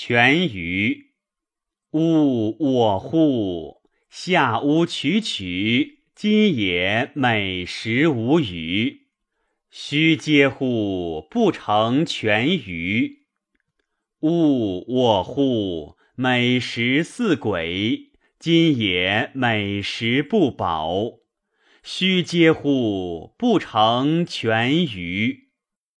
全鱼，物我乎？下屋取取，今也美食无余。须嗟乎不成全鱼？物我乎？美食似鬼，今也美食不饱。须嗟乎不成全鱼？